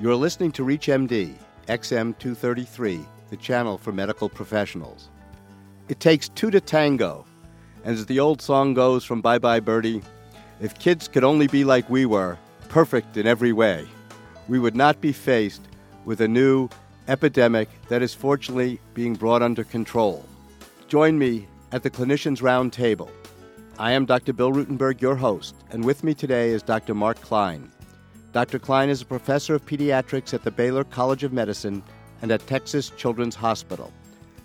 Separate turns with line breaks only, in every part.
You're listening to ReachMD, XM233, the channel for medical professionals. It takes two to tango, and as the old song goes from Bye Bye Birdie, if kids could only be like we were, perfect in every way, we would not be faced with a new epidemic that is fortunately being brought under control. Join me at the Clinicians Roundtable. I am Dr. Bill Rutenberg, your host, and with me today is Dr. Mark Kline. Dr. Kline is a professor of pediatrics at the Baylor College of Medicine and at Texas Children's Hospital.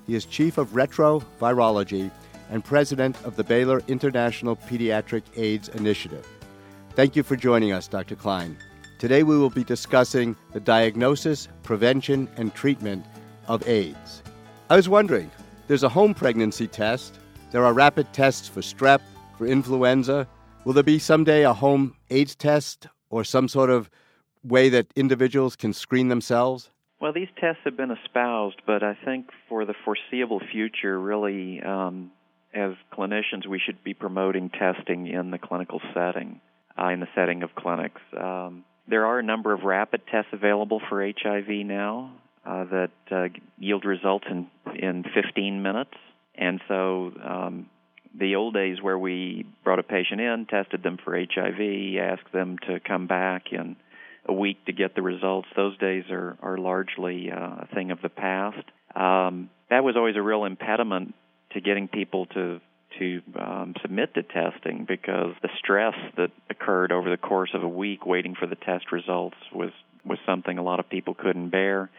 He is chief of retrovirology and president of the Baylor International Pediatric AIDS Initiative. Thank you for joining us, Dr. Kline. Today we will be discussing the diagnosis, prevention, and treatment of AIDS. I was wondering, there's a home pregnancy test, there are rapid tests for strep, for influenza. Will there be someday a home AIDS test or some sort of way that individuals can screen themselves?
Well, these tests have been espoused, but I think for the foreseeable future, really, um, as clinicians, we should be promoting testing in the clinical setting, uh, in the setting of clinics. Um, there are a number of rapid tests available for HIV now uh, that uh, yield results in in 15 minutes, and so um, the old days where we brought a patient in, tested them for HIV, asked them to come back in a week to get the results, those days are, are largely uh, a thing of the past. Um, that was always a real impediment to getting people to to um, submit to testing because the stress that occurred over the course of a week waiting for the test results was was something a lot of people couldn't bear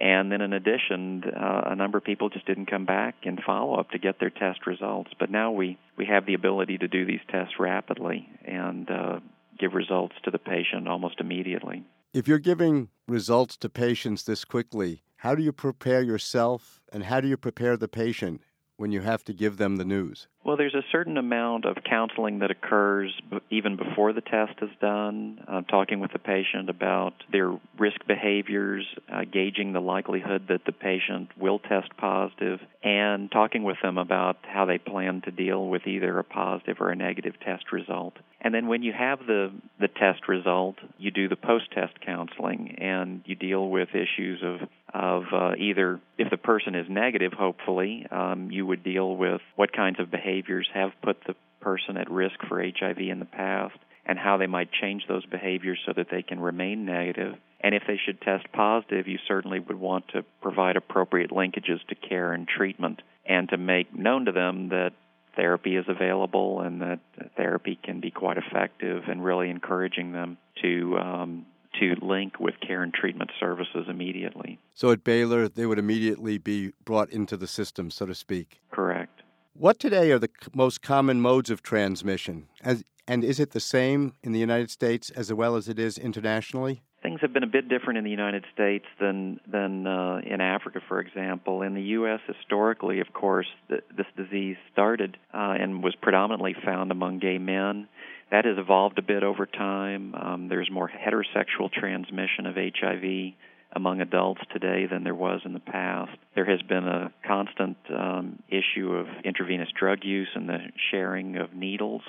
and then in addition, uh, a number of people just didn't come back in follow up to get their test results. But now we, we have the ability to do these tests rapidly and uh, give results to the patient almost immediately.
If you're giving results to patients this quickly, how do you prepare yourself and how do you prepare the patient when you have to give them the news?
Well, there's a certain amount of counseling that occurs even before the test is done, uh, talking with the patient about their risk behaviors, uh, gauging the likelihood that the patient will test positive, and talking with them about how they plan to deal with either a positive or a negative test result. And then when you have the, the test result, you do the post test counseling and you deal with issues of, of uh, either, if the person is negative, hopefully, um, you would deal with what kinds of behaviors behaviors have put the person at risk for HIV in the past and how they might change those behaviors so that they can remain negative. And if they should test positive, you certainly would want to provide appropriate linkages to care and treatment and to make known to them that therapy is available and that therapy can be quite effective and really encouraging them to um, to link with care and treatment services immediately.
So at Baylor, they would immediately be brought into the system, so to speak.
Correct.
What today are the most common modes of transmission? As, and is it the same in the United States as well as it is internationally?
Things have been a bit different in the United States than than uh, in Africa, for example. In the U.S., historically, of course, th- this disease started uh, and was predominantly found among gay men. That has evolved a bit over time. Um, there's more heterosexual transmission of HIV among adults today than there was in the past. There has been a constant um, issue of intravenous drug use and the sharing of needles,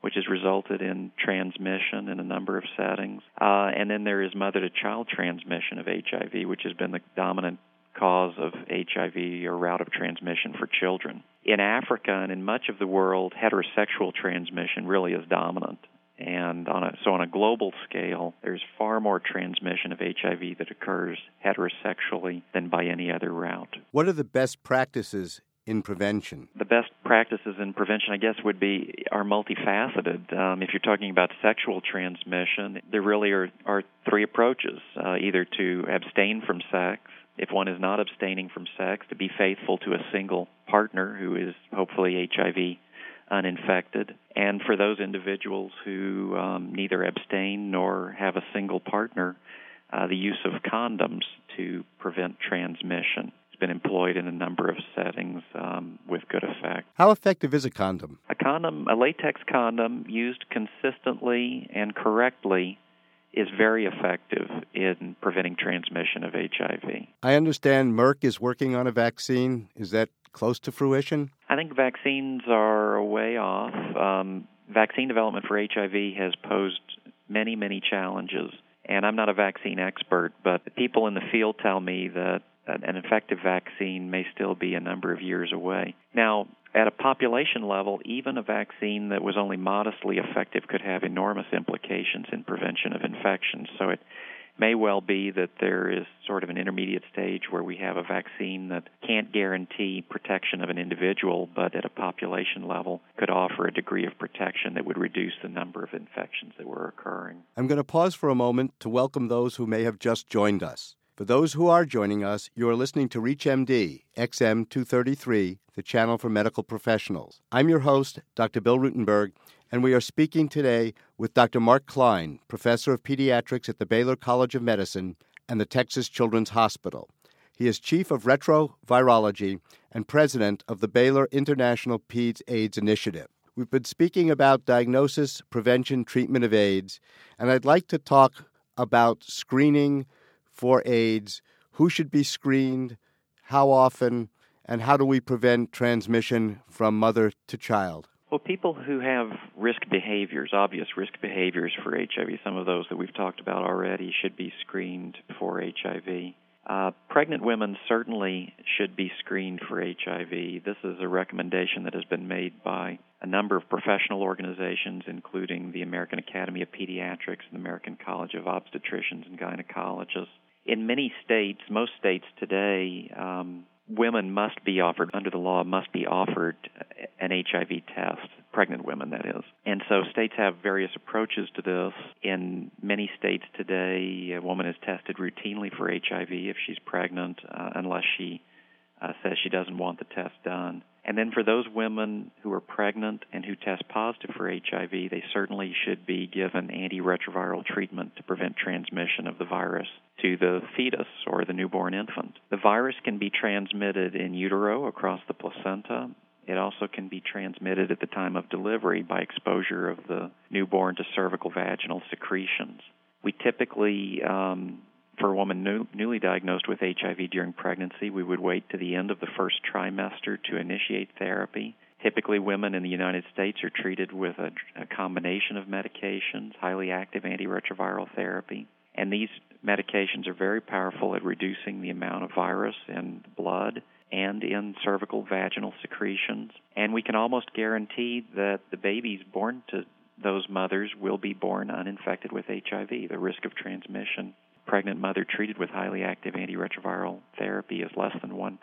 which has resulted in transmission in a number of settings. Uh, and then there is mother to child transmission of HIV, which has been the dominant cause of HIV or route of transmission for children. In Africa and in much of the world, heterosexual transmission really is dominant. And on a, so on a global scale, there's far more transmission of HIV that occurs heterosexually than by any other route.
What are the best practices in prevention?
The best practices in prevention, I guess, would be are multifaceted. Um, if you're talking about sexual transmission, there really are, are three approaches: uh, either to abstain from sex, if one is not abstaining from sex, to be faithful to a single partner who is hopefully HIV uninfected. And for those individuals who um, neither abstain nor have a single partner, uh, the use of condoms to prevent transmission has been employed in a number of settings um, with good effect.
How effective is a condom?
A condom, a latex condom used consistently and correctly is very effective in preventing transmission of HIV.
I understand Merck is working on a vaccine. Is that close to fruition?
I think vaccines are a way off. Um, vaccine development for HIV has posed many, many challenges. And I'm not a vaccine expert, but people in the field tell me that an effective vaccine may still be a number of years away. Now, at a population level, even a vaccine that was only modestly effective could have enormous implications in prevention of infections. So it may well be that there is sort of an intermediate stage where we have a vaccine that can't guarantee protection of an individual, but at a population level could offer a degree of protection that would reduce the number of infections that were occurring.
I'm going to pause for a moment to welcome those who may have just joined us. For those who are joining us, you are listening to ReachMD, XM 233, the channel for medical professionals. I'm your host, Dr. Bill Rutenberg, and we are speaking today with Dr. Mark Kline, professor of pediatrics at the Baylor College of Medicine and the Texas Children's Hospital. He is chief of retrovirology and president of the Baylor International Peds AIDS Initiative. We've been speaking about diagnosis, prevention, treatment of AIDS, and I'd like to talk about screening for AIDS, who should be screened, how often, and how do we prevent transmission from mother to child?
Well, people who have risk behaviors, obvious risk behaviors for HIV, some of those that we've talked about already, should be screened for HIV. Uh, pregnant women certainly should be screened for HIV. This is a recommendation that has been made by a number of professional organizations, including the American Academy of Pediatrics and the American College of Obstetricians and Gynecologists in many states, most states today, um, women must be offered, under the law, must be offered an HIV test, pregnant women, that is. And so states have various approaches to this. In many states today, a woman is tested routinely for HIV if she's pregnant, uh, unless she uh, says she doesn't want the test done. And then for those women who are pregnant and who test positive for HIV, they certainly should be given antiretroviral treatment to prevent transmission of the virus to the fetus or the newborn infant. The virus can be transmitted in utero across the placenta. It also can be transmitted at the time of delivery by exposure of the newborn to cervical vaginal secretions. We typically um, for a woman new, newly diagnosed with HIV during pregnancy, we would wait to the end of the first trimester to initiate therapy. Typically, women in the United States are treated with a, a combination of medications, highly active antiretroviral therapy, and these medications are very powerful at reducing the amount of virus in blood and in cervical vaginal secretions. And we can almost guarantee that the babies born to those mothers will be born uninfected with HIV. The risk of transmission pregnant mother treated with highly active antiretroviral therapy is less than 1%.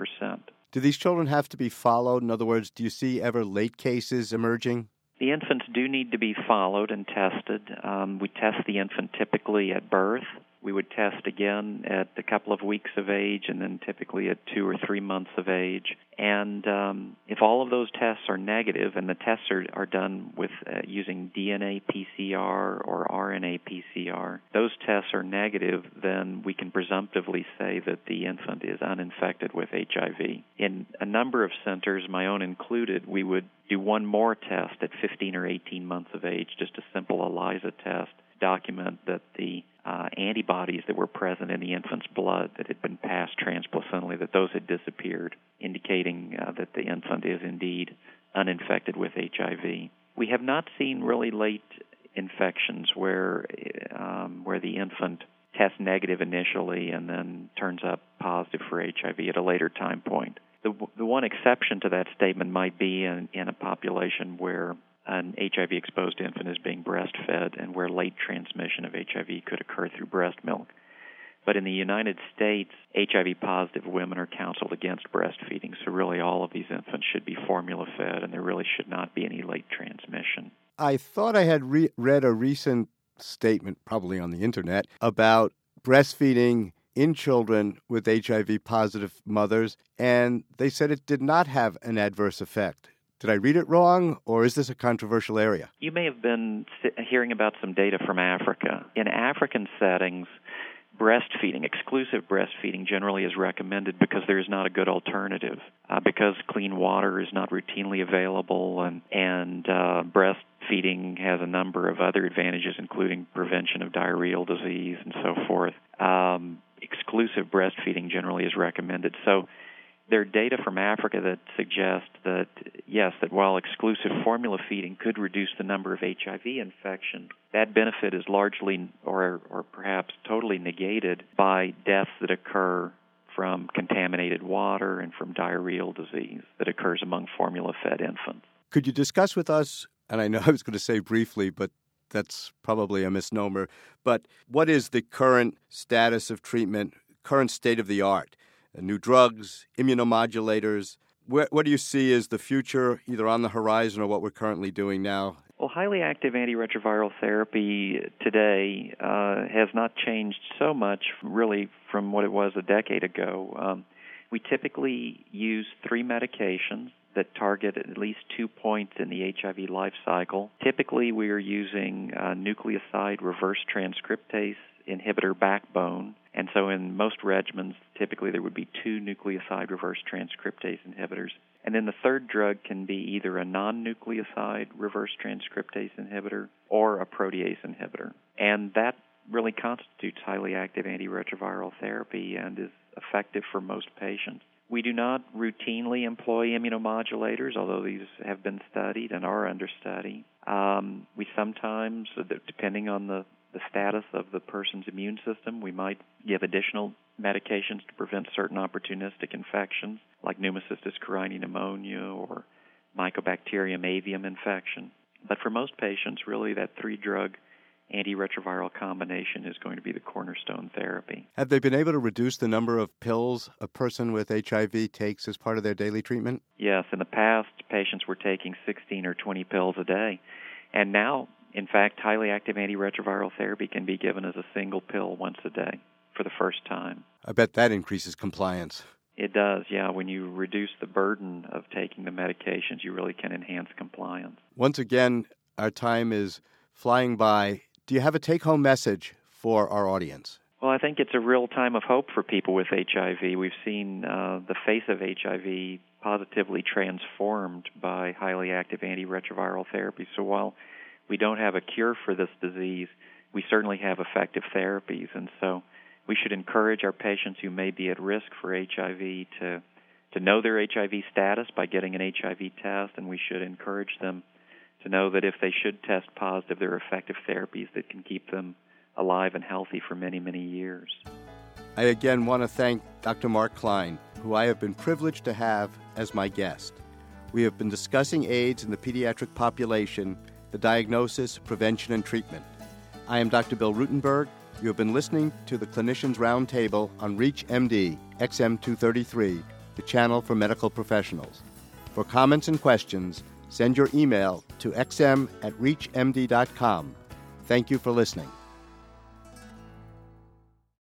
Do these children have to be followed? In other words, do you see ever late cases emerging?
The infants do need to be followed and tested. Um, we test the infant typically at birth we would test again at a couple of weeks of age and then typically at two or three months of age. And um, if all of those tests are negative, and the tests are, are done with uh, using DNA PCR or RNA PCR, those tests are negative, then we can presumptively say that the infant is uninfected with HIV. In a number of centers, my own included, we would do one more test at 15 or 18 months of age, just a simple ELISA test, document that the uh, antibodies that were present in the infant's blood that had been passed transplacentally, that those had disappeared, indicating uh, that the infant is indeed uninfected with HIV. We have not seen really late infections where um, where the infant tests negative initially and then turns up positive for HIV at a later time point. The, the one exception to that statement might be in, in a population where an HIV exposed infant is being breastfed and where late transmission of HIV could occur through breast milk. But in the United States, HIV positive women are counseled against breastfeeding, so really all of these infants should be formula fed and there really should not be any late transmission.
I thought I had re- read a recent statement, probably on the internet, about breastfeeding in children with HIV positive mothers, and they said it did not have an adverse effect. Did I read it wrong, or is this a controversial area?
You may have been hearing about some data from Africa. In African settings, breastfeeding, exclusive breastfeeding, generally is recommended because there is not a good alternative. Uh, because clean water is not routinely available, and and uh, breastfeeding has a number of other advantages, including prevention of diarrheal disease and so forth. Um, exclusive breastfeeding generally is recommended. So there are data from Africa that suggest that yes, that while exclusive formula feeding could reduce the number of HIV infection, that benefit is largely or, or perhaps totally negated by deaths that occur from contaminated water and from diarrheal disease that occurs among formula fed infants.
Could you discuss with us, and I know I was going to say briefly, but that's probably a misnomer, but what is the current status of treatment, current state of the art? New drugs, immunomodulators. Where, what do you see as the future, either on the horizon or what we're currently doing now
well, highly active antiretroviral therapy today uh, has not changed so much, really, from what it was a decade ago. Um, we typically use three medications that target at least two points in the HIV life cycle. Typically, we are using uh, nucleoside reverse transcriptase inhibitor backbone. And so, in most regimens, typically there would be two nucleoside reverse transcriptase inhibitors and then the third drug can be either a non nucleoside reverse transcriptase inhibitor or a protease inhibitor. And that really constitutes highly active antiretroviral therapy and is effective for most patients. We do not routinely employ immunomodulators, although these have been studied and are under study. Um, we sometimes, depending on the, the status of the person's immune system, we might give additional medications to prevent certain opportunistic infections like pneumocystis carinii pneumonia or Mycobacterium avium infection. But for most patients, really that three drug antiretroviral combination is going to be the cornerstone therapy.
Have they been able to reduce the number of pills a person with HIV takes as part of their daily treatment?
Yes, in the past, patients were taking 16 or 20 pills a day. And now, in fact, highly active antiretroviral therapy can be given as a single pill once a day for the first time.
I bet that increases compliance.
It does, yeah. When you reduce the burden of taking the medications, you really can enhance compliance.
Once again, our time is flying by. Do you have a take home message for our audience?
Well, I think it's a real time of hope for people with HIV. We've seen uh, the face of HIV positively transformed by highly active antiretroviral therapy. So while we don't have a cure for this disease, we certainly have effective therapies. And so we should encourage our patients who may be at risk for HIV to to know their HIV status by getting an HIV test, and we should encourage them to know that if they should test positive, there are effective therapies that can keep them alive and healthy for many, many years.
I again want to thank Dr. Mark Kline, who I have been privileged to have as my guest. We have been discussing AIDS in the pediatric population, the diagnosis, prevention, and treatment. I am Dr. Bill Rutenberg. You have been listening to the Clinicians Roundtable on ReachMD XM233, the channel for medical professionals. For comments and questions, send your email to xm at reachmd.com. Thank you for listening.